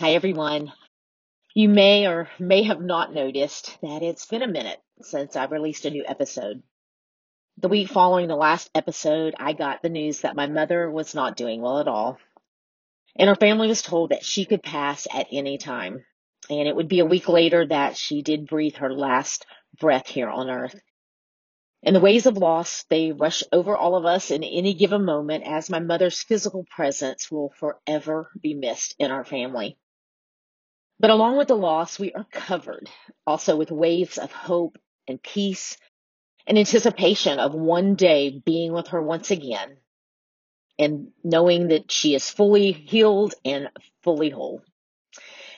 Hi, everyone. You may or may have not noticed that it's been a minute since I released a new episode. The week following the last episode, I got the news that my mother was not doing well at all, and her family was told that she could pass at any time. And it would be a week later that she did breathe her last breath here on earth. And the waves of loss, they rush over all of us in any given moment as my mother's physical presence will forever be missed in our family. But along with the loss, we are covered also with waves of hope and peace and anticipation of one day being with her once again and knowing that she is fully healed and fully whole.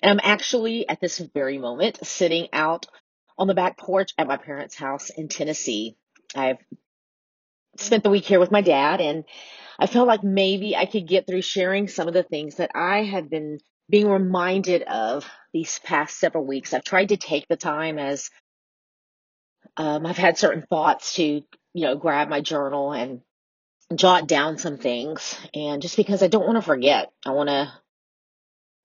And I'm actually at this very moment sitting out on the back porch at my parents' house in Tennessee. I've spent the week here with my dad and I felt like maybe I could get through sharing some of the things that I have been being reminded of these past several weeks. I've tried to take the time as um, I've had certain thoughts to, you know, grab my journal and jot down some things. And just because I don't want to forget, I want to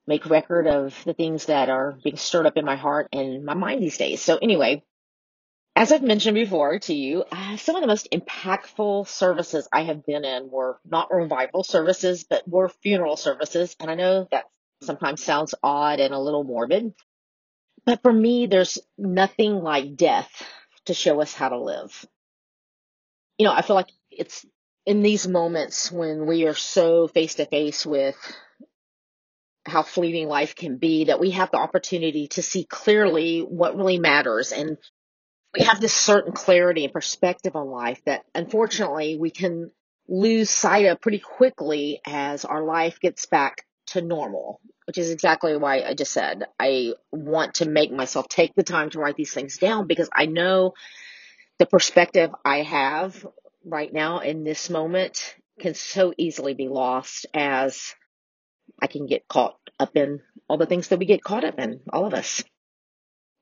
make record of the things that are being stirred up in my heart and my mind these days. So anyway, as I've mentioned before to you, uh, some of the most impactful services I have been in were not revival services, but were funeral services. And I know that sometimes sounds odd and a little morbid. But for me, there's nothing like death to show us how to live. You know, I feel like it's in these moments when we are so face to face with how fleeting life can be that we have the opportunity to see clearly what really matters. And we have this certain clarity and perspective on life that unfortunately we can lose sight of pretty quickly as our life gets back to normal, which is exactly why I just said I want to make myself take the time to write these things down because I know the perspective I have right now in this moment can so easily be lost as I can get caught up in all the things that we get caught up in, all of us.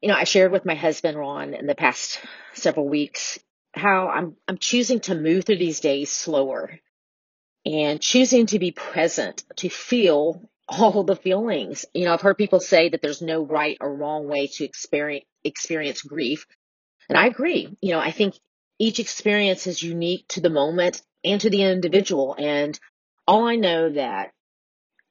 You know, I shared with my husband Ron in the past several weeks how I'm I'm choosing to move through these days slower and choosing to be present, to feel all the feelings. You know, I've heard people say that there's no right or wrong way to experience experience grief. And I agree. You know, I think each experience is unique to the moment and to the individual. And all I know that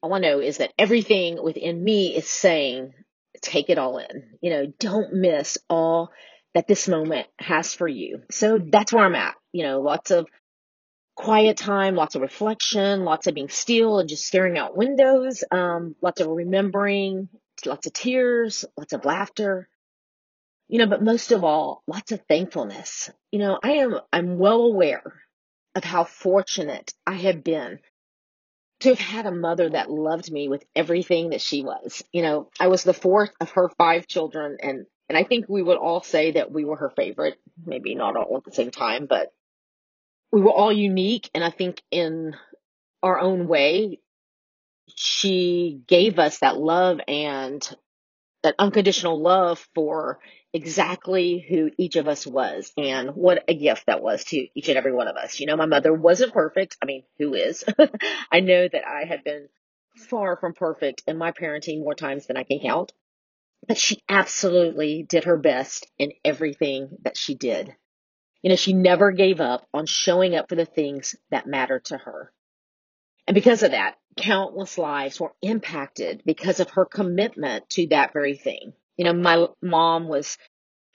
all I know is that everything within me is saying, take it all in. You know, don't miss all that this moment has for you. So that's where I'm at. You know, lots of quiet time, lots of reflection, lots of being still and just staring out windows, um, lots of remembering, lots of tears, lots of laughter. You know, but most of all, lots of thankfulness. You know, I am, I'm well aware of how fortunate I have been to have had a mother that loved me with everything that she was. You know, I was the fourth of her five children and and I think we would all say that we were her favorite, maybe not all at the same time, but we were all unique. And I think in our own way, she gave us that love and that unconditional love for exactly who each of us was and what a gift that was to each and every one of us. You know, my mother wasn't perfect. I mean, who is? I know that I have been far from perfect in my parenting more times than I can count, but she absolutely did her best in everything that she did. You know, she never gave up on showing up for the things that mattered to her. And because of that, countless lives were impacted because of her commitment to that very thing. You know, my mom was,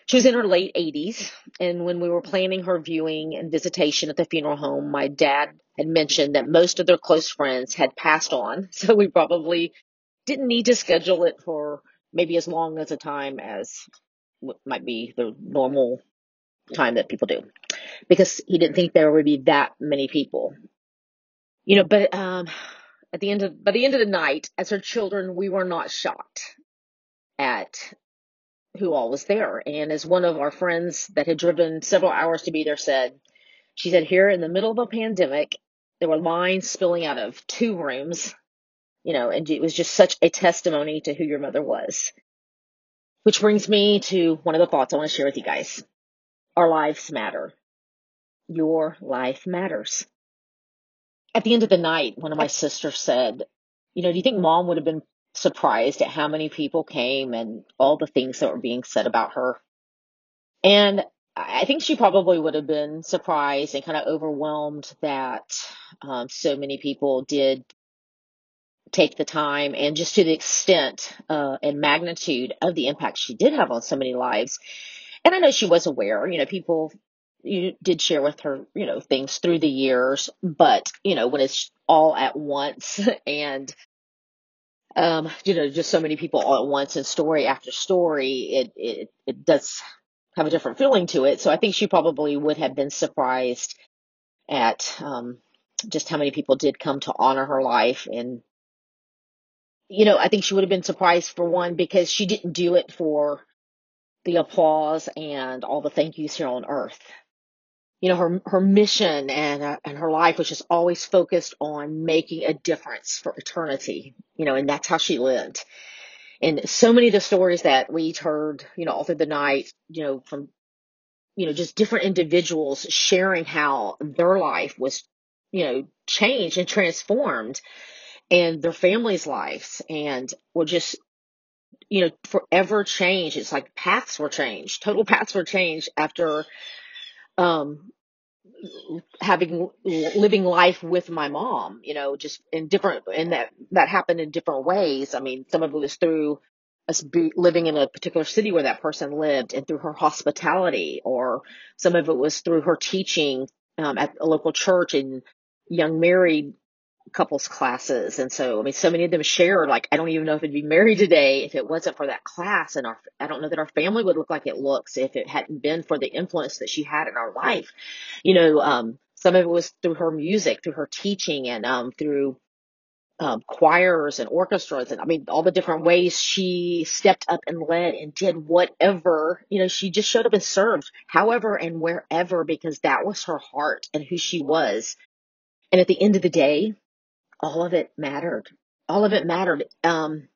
she was in her late 80s. And when we were planning her viewing and visitation at the funeral home, my dad had mentioned that most of their close friends had passed on. So we probably didn't need to schedule it for maybe as long as a time as might be the normal time that people do because he didn't think there would be that many people. You know, but um, at the end of by the end of the night, as her children, we were not shocked at who all was there. And as one of our friends that had driven several hours to be there said, she said, here in the middle of a pandemic, there were lines spilling out of two rooms, you know, and it was just such a testimony to who your mother was. Which brings me to one of the thoughts I want to share with you guys. Our lives matter. Your life matters. At the end of the night, one of my sisters said, you know, do you think mom would have been surprised at how many people came and all the things that were being said about her. And I think she probably would have been surprised and kind of overwhelmed that um, so many people did take the time and just to the extent uh, and magnitude of the impact she did have on so many lives. And I know she was aware, you know, people you did share with her, you know, things through the years, but you know, when it's all at once and um, you know, just so many people all at once and story after story, it it it does have a different feeling to it. So I think she probably would have been surprised at um, just how many people did come to honor her life and you know, I think she would have been surprised for one because she didn't do it for the applause and all the thank yous here on earth. You know, her her mission and uh, and her life was just always focused on making a difference for eternity. You know, and that's how she lived. And so many of the stories that we heard, you know, all through the night, you know, from you know just different individuals sharing how their life was, you know, changed and transformed, and their families' lives, and were just you know, forever changed. It's like paths were changed, total paths were changed after um, having living life with my mom. You know, just in different, and that that happened in different ways. I mean, some of it was through us be, living in a particular city where that person lived, and through her hospitality, or some of it was through her teaching um, at a local church and young married couples classes. And so, I mean, so many of them share, like, I don't even know if I'd be married today if it wasn't for that class. And our, I don't know that our family would look like it looks if it hadn't been for the influence that she had in our life. You know, um, some of it was through her music, through her teaching and, um, through, um, choirs and orchestras and I mean all the different ways she stepped up and led and did whatever you know she just showed up and served however and wherever because that was her heart and who she was and at the end of the day all of it mattered. All of it mattered. Um,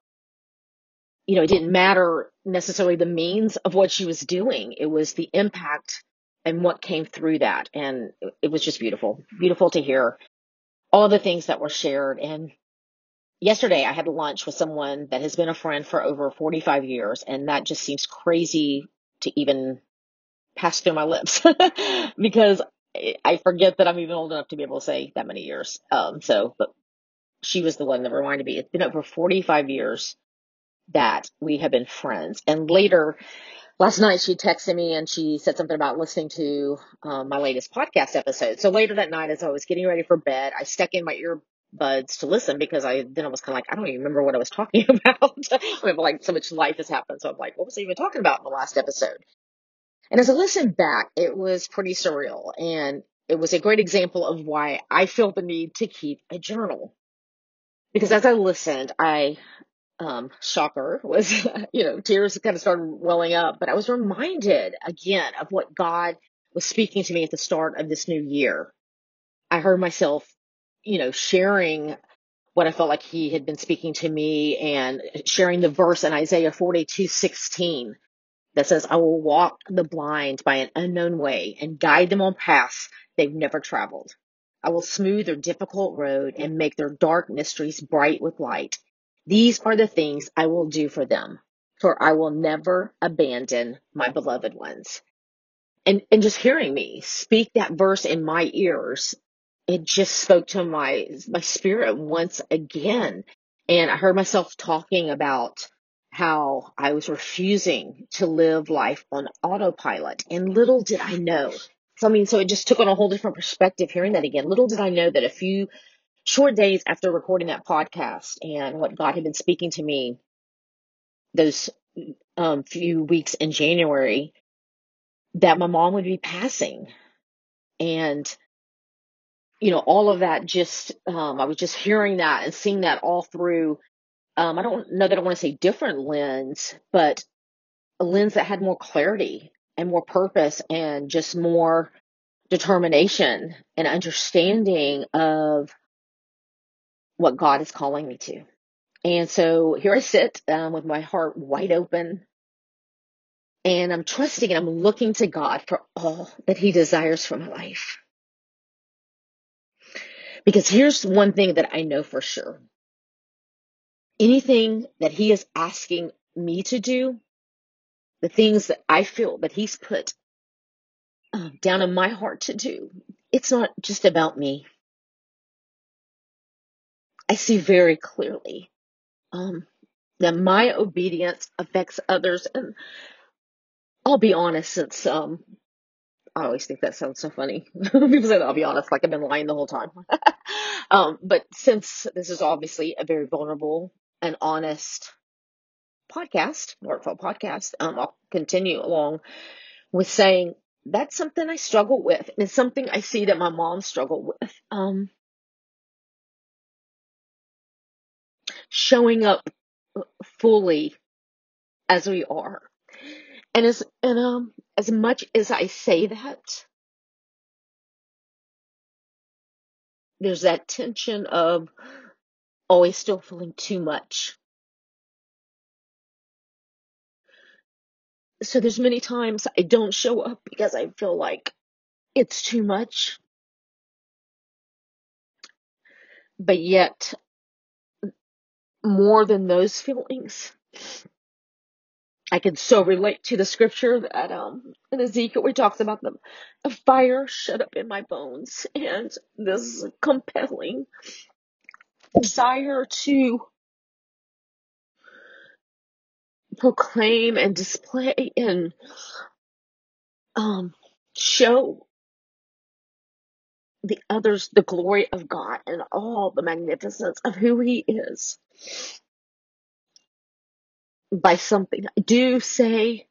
you know, it didn't matter necessarily the means of what she was doing. It was the impact and what came through that. And it was just beautiful, beautiful to hear all the things that were shared. And yesterday I had lunch with someone that has been a friend for over 45 years. And that just seems crazy to even pass through my lips because I forget that I'm even old enough to be able to say that many years. Um, so, but she was the one that reminded me. It's been over 45 years that we have been friends. And later, last night, she texted me and she said something about listening to um, my latest podcast episode. So later that night, as I was getting ready for bed, I stuck in my earbuds to listen because I then I was kind of like, I don't even remember what I was talking about. I like so much life has happened. So I'm like, what was I even talking about in the last episode? And as I listened back, it was pretty surreal. And it was a great example of why I feel the need to keep a journal because as I listened, I, um, shocker was, you know, tears kind of started welling up, but I was reminded again of what God was speaking to me at the start of this new year. I heard myself, you know, sharing what I felt like he had been speaking to me and sharing the verse in Isaiah 42, 16 that says, I will walk the blind by an unknown way and guide them on paths they've never traveled. I will smooth their difficult road and make their dark mysteries bright with light. These are the things I will do for them, for I will never abandon my beloved ones. And, and just hearing me speak that verse in my ears, it just spoke to my, my spirit once again. And I heard myself talking about how I was refusing to live life on autopilot. And little did I know so, I mean, so it just took on a whole different perspective hearing that again. Little did I know that a few short days after recording that podcast and what God had been speaking to me those um, few weeks in January, that my mom would be passing. And, you know, all of that just, um, I was just hearing that and seeing that all through, um, I don't know that I want to say different lens, but a lens that had more clarity and more purpose and just more determination and understanding of what God is calling me to. And so here I sit um, with my heart wide open and I'm trusting and I'm looking to God for all that He desires for my life. Because here's one thing that I know for sure anything that He is asking me to do, the things that I feel that He's put uh, down in my heart to do, it's not just about me. I see very clearly um, that my obedience affects others. And I'll be honest, since um, I always think that sounds so funny. People say, I'll be honest, like I've been lying the whole time. um, but since this is obviously a very vulnerable and honest podcast, heartfelt podcast, um, I'll continue along with saying that's something I struggle with. And it's something I see that my mom struggled with. Um, showing up fully as we are. And as and um as much as I say that, there's that tension of always still feeling too much. So there's many times I don't show up because I feel like it's too much. But yet more than those feelings, I can so relate to the scripture that um in Ezekiel we talks about the, the fire shut up in my bones and this compelling desire to proclaim and display and um show the others the glory of God and all the magnificence of who he is by something. Do say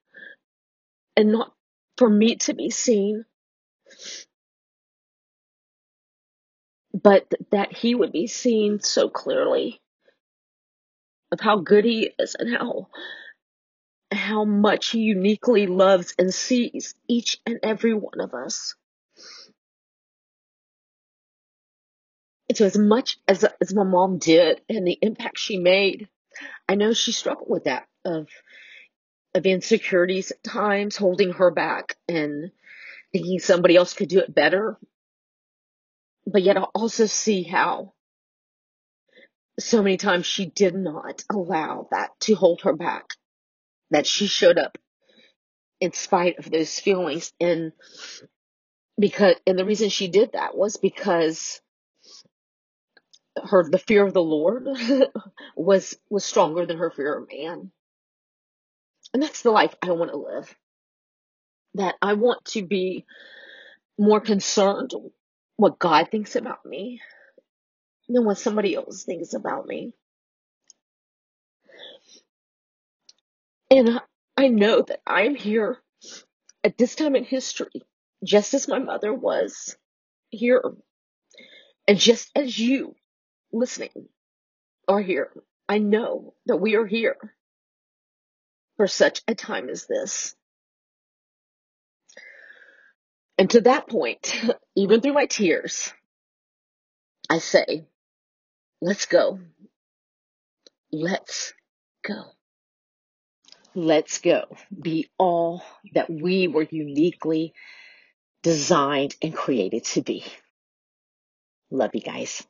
and not for me to be seen, but that he would be seen so clearly of how good he is and how how much he uniquely loves and sees each and every one of us. So as much as as my mom did and the impact she made, I know she struggled with that of of insecurities at times, holding her back and thinking somebody else could do it better. But yet I also see how so many times she did not allow that to hold her back, that she showed up in spite of those feelings. And because, and the reason she did that was because her, the fear of the Lord was, was stronger than her fear of man. And that's the life I want to live. That I want to be more concerned what God thinks about me than what somebody else thinks about me. And I know that I'm here at this time in history, just as my mother was here, and just as you listening are here. I know that we are here for such a time as this. And to that point, even through my tears, I say, let's go. Let's go. Let's go. Be all that we were uniquely designed and created to be. Love you guys.